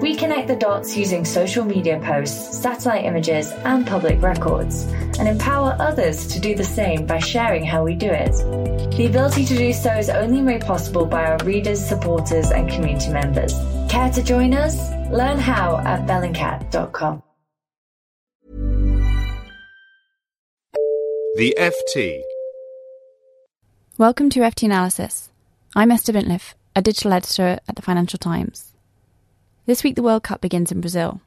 We connect the dots using social media posts, satellite images, and public records, and empower others to do the same by sharing how we do it. The ability to do so is only made possible by our readers, supporters, and community members. Care to join us? Learn how at bellingcat.com. The FT. Welcome to FT Analysis. I'm Esther Bintliff, a digital editor at the Financial Times. This week, the World Cup begins in Brazil.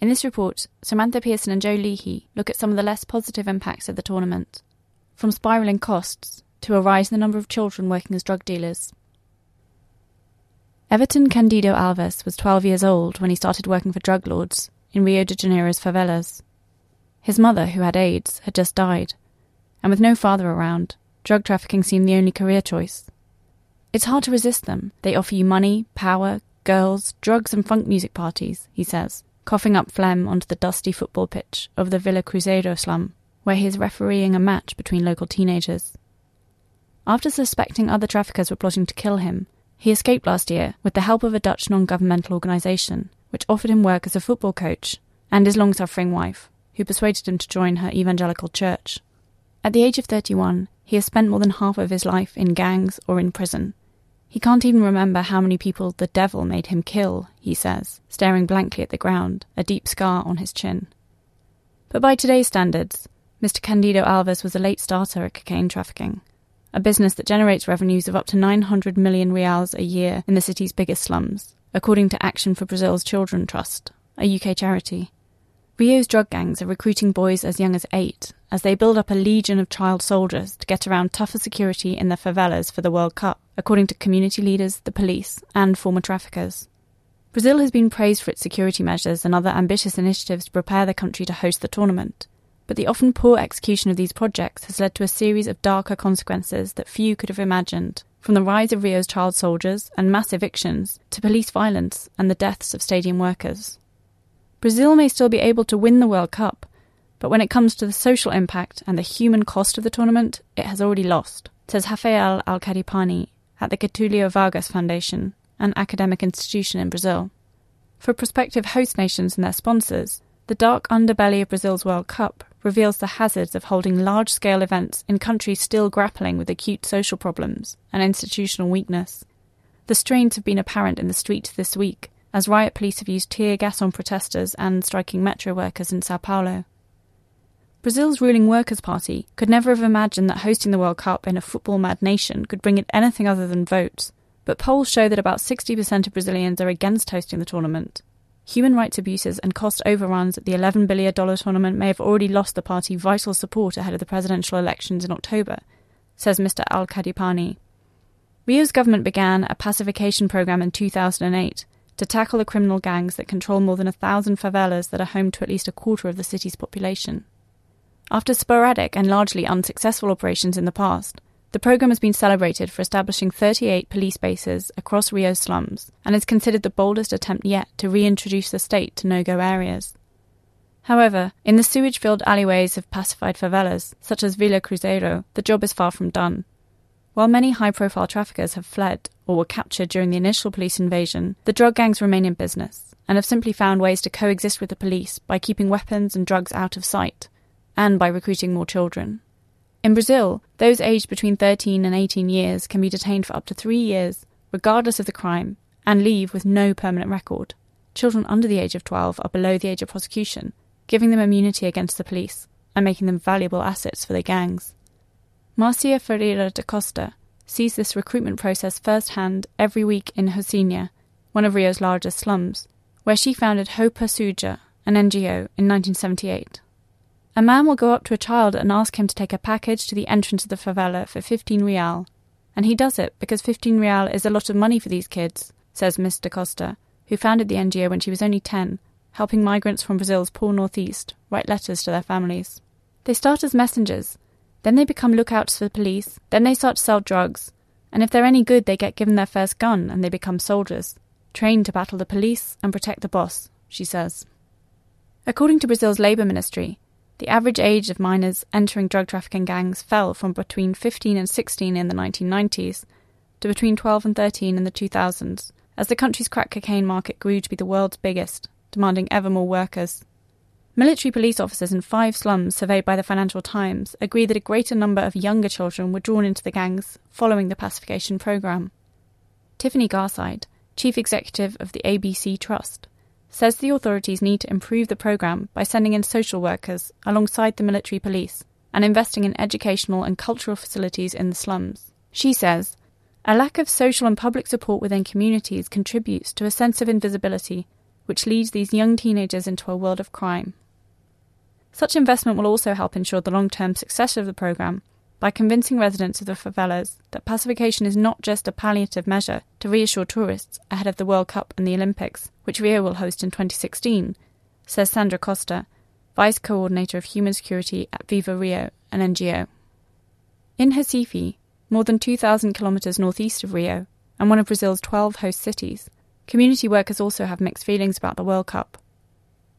In this report, Samantha Pearson and Joe Leahy look at some of the less positive impacts of the tournament, from spiralling costs to a rise in the number of children working as drug dealers. Everton Candido Alves was 12 years old when he started working for drug lords in Rio de Janeiro's favelas. His mother, who had AIDS, had just died, and with no father around, drug trafficking seemed the only career choice. It's hard to resist them. They offer you money, power, girls, drugs, and funk music parties, he says, coughing up phlegm onto the dusty football pitch of the Vila Cruzeiro slum, where he is refereeing a match between local teenagers. After suspecting other traffickers were plotting to kill him, he escaped last year with the help of a Dutch non governmental organisation, which offered him work as a football coach, and his long suffering wife, who persuaded him to join her evangelical church. At the age of 31, he has spent more than half of his life in gangs or in prison, he can't even remember how many people the devil made him kill, he says, staring blankly at the ground, a deep scar on his chin. But by today's standards, Mr. Candido Alves was a late starter at cocaine trafficking, a business that generates revenues of up to 900 million reals a year in the city's biggest slums, according to Action for Brazil's Children Trust, a UK charity. Rio's drug gangs are recruiting boys as young as eight as they build up a legion of child soldiers to get around tougher security in their favelas for the World Cup, according to community leaders, the police, and former traffickers. Brazil has been praised for its security measures and other ambitious initiatives to prepare the country to host the tournament. But the often poor execution of these projects has led to a series of darker consequences that few could have imagined, from the rise of Rio's child soldiers and mass evictions to police violence and the deaths of stadium workers. Brazil may still be able to win the World Cup, but when it comes to the social impact and the human cost of the tournament, it has already lost, says Rafael Alcadipani at the Getulio Vargas Foundation, an academic institution in Brazil. For prospective host nations and their sponsors, the dark underbelly of Brazil's World Cup reveals the hazards of holding large scale events in countries still grappling with acute social problems and institutional weakness. The strains have been apparent in the streets this week as riot police have used tear gas on protesters and striking metro workers in Sao Paulo. Brazil's ruling Workers' Party could never have imagined that hosting the World Cup in a football mad nation could bring it anything other than votes, but polls show that about 60% of Brazilians are against hosting the tournament. Human rights abuses and cost overruns at the $11 billion tournament may have already lost the party vital support ahead of the presidential elections in October, says Mr. Alcadipani. Rio's government began a pacification program in 2008 to tackle the criminal gangs that control more than a thousand favelas that are home to at least a quarter of the city's population. After sporadic and largely unsuccessful operations in the past, the program has been celebrated for establishing 38 police bases across Rio's slums and is considered the boldest attempt yet to reintroduce the state to no go areas. However, in the sewage filled alleyways of pacified favelas, such as Vila Cruzeiro, the job is far from done. While many high profile traffickers have fled or were captured during the initial police invasion, the drug gangs remain in business and have simply found ways to coexist with the police by keeping weapons and drugs out of sight and by recruiting more children. In Brazil, those aged between 13 and 18 years can be detained for up to three years, regardless of the crime, and leave with no permanent record. Children under the age of 12 are below the age of prosecution, giving them immunity against the police and making them valuable assets for their gangs. Marcia Ferreira da Costa sees this recruitment process firsthand every week in Rocinha, one of Rio's largest slums, where she founded Roupa Suja, an NGO, in 1978. A man will go up to a child and ask him to take a package to the entrance of the favela for 15 real. And he does it because 15 real is a lot of money for these kids, says Miss da Costa, who founded the NGO when she was only 10, helping migrants from Brazil's poor northeast write letters to their families. They start as messengers, then they become lookouts for the police, then they start to sell drugs, and if they're any good, they get given their first gun and they become soldiers, trained to battle the police and protect the boss, she says. According to Brazil's Labour Ministry, the average age of minors entering drug trafficking gangs fell from between 15 and 16 in the 1990s to between 12 and 13 in the 2000s, as the country's crack cocaine market grew to be the world's biggest, demanding ever more workers. Military police officers in five slums surveyed by the Financial Times agree that a greater number of younger children were drawn into the gangs following the pacification programme. Tiffany Garside, chief executive of the ABC Trust, says the authorities need to improve the programme by sending in social workers alongside the military police and investing in educational and cultural facilities in the slums. She says, a lack of social and public support within communities contributes to a sense of invisibility, which leads these young teenagers into a world of crime. Such investment will also help ensure the long term success of the programme by convincing residents of the favelas that pacification is not just a palliative measure to reassure tourists ahead of the World Cup and the Olympics, which Rio will host in 2016, says Sandra Costa, Vice Coordinator of Human Security at Viva Rio, an NGO. In Recife, more than 2,000 kilometres northeast of Rio, and one of Brazil's 12 host cities, community workers also have mixed feelings about the World Cup.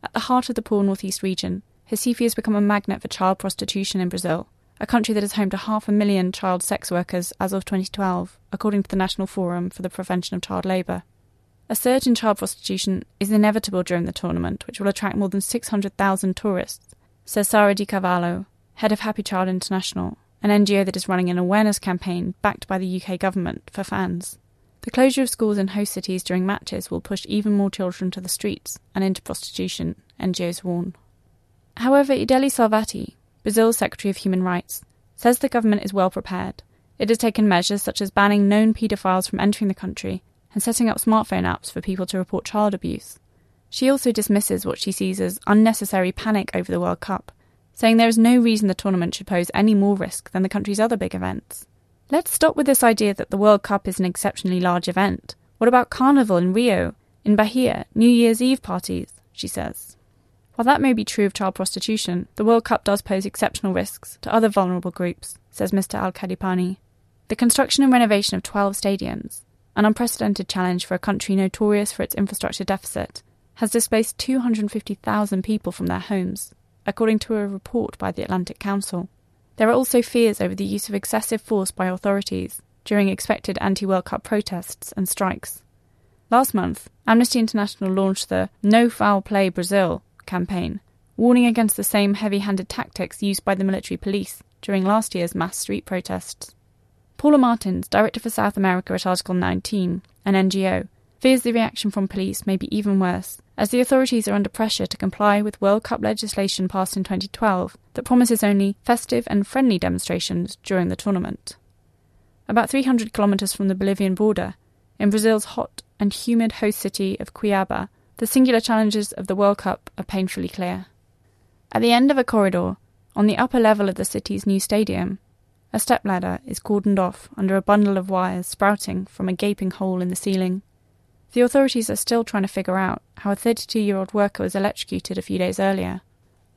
At the heart of the poor northeast region, Recife has become a magnet for child prostitution in Brazil, a country that is home to half a million child sex workers as of 2012, according to the National Forum for the Prevention of Child Labour. A surge in child prostitution is inevitable during the tournament, which will attract more than 600,000 tourists, says Sara Di Cavallo, head of Happy Child International, an NGO that is running an awareness campaign backed by the UK government for fans. The closure of schools in host cities during matches will push even more children to the streets and into prostitution, NGOs warn. However, Ideli Salvatti, Brazil's Secretary of Human Rights, says the government is well prepared. It has taken measures such as banning known paedophiles from entering the country and setting up smartphone apps for people to report child abuse. She also dismisses what she sees as unnecessary panic over the World Cup, saying there is no reason the tournament should pose any more risk than the country's other big events. Let's stop with this idea that the World Cup is an exceptionally large event. What about Carnival in Rio, in Bahia, New Year's Eve parties? she says. While that may be true of child prostitution, the World Cup does pose exceptional risks to other vulnerable groups, says Mr. Alcadipani. The construction and renovation of 12 stadiums, an unprecedented challenge for a country notorious for its infrastructure deficit, has displaced 250,000 people from their homes, according to a report by the Atlantic Council. There are also fears over the use of excessive force by authorities during expected anti World Cup protests and strikes. Last month, Amnesty International launched the No Foul Play Brazil campaign, warning against the same heavy handed tactics used by the military police during last year's mass street protests. Paula Martins, Director for South America at Article 19, an NGO, fears the reaction from police may be even worse, as the authorities are under pressure to comply with World Cup legislation passed in 2012 that promises only festive and friendly demonstrations during the tournament. About 300 kilometres from the Bolivian border, in Brazil's hot and humid host city of Cuiabá, the singular challenges of the World Cup are painfully clear. At the end of a corridor, on the upper level of the city's new stadium, a stepladder is cordoned off under a bundle of wires sprouting from a gaping hole in the ceiling. The authorities are still trying to figure out how a 32 year old worker was electrocuted a few days earlier.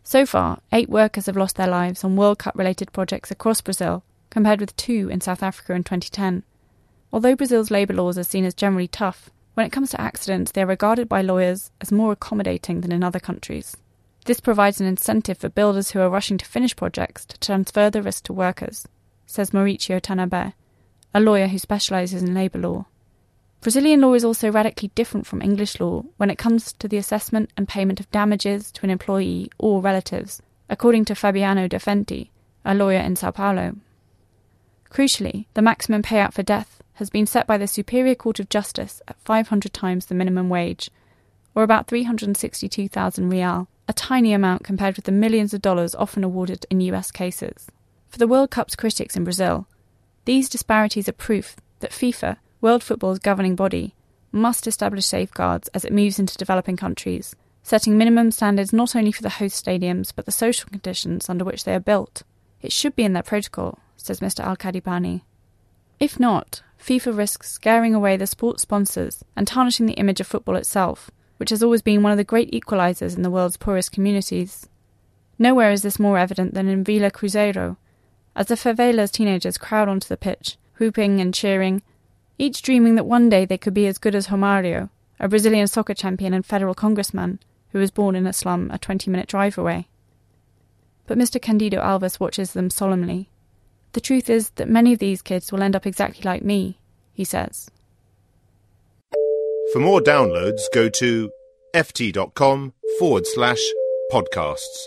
So far, eight workers have lost their lives on World Cup related projects across Brazil, compared with two in South Africa in 2010. Although Brazil's labour laws are seen as generally tough, when it comes to accidents, they are regarded by lawyers as more accommodating than in other countries. This provides an incentive for builders who are rushing to finish projects to transfer the risk to workers, says Mauricio Tanabe, a lawyer who specialises in labour law. Brazilian law is also radically different from English law when it comes to the assessment and payment of damages to an employee or relatives, according to Fabiano De Fenti, a lawyer in Sao Paulo. Crucially, the maximum payout for death has been set by the Superior Court of Justice at 500 times the minimum wage, or about 362,000 real, a tiny amount compared with the millions of dollars often awarded in US cases. For the World Cup's critics in Brazil, these disparities are proof that FIFA, world football's governing body, must establish safeguards as it moves into developing countries, setting minimum standards not only for the host stadiums but the social conditions under which they are built. It should be in their protocol, says Mr. Alcadipani. If not, FIFA risks scaring away the sports sponsors and tarnishing the image of football itself, which has always been one of the great equalizers in the world's poorest communities. Nowhere is this more evident than in Vila Cruzeiro, as the favela's teenagers crowd onto the pitch, whooping and cheering, each dreaming that one day they could be as good as Romario, a Brazilian soccer champion and federal congressman, who was born in a slum a 20 minute drive away. But Mr. Candido Alves watches them solemnly. The truth is that many of these kids will end up exactly like me, he says. For more downloads, go to ft.com forward slash podcasts.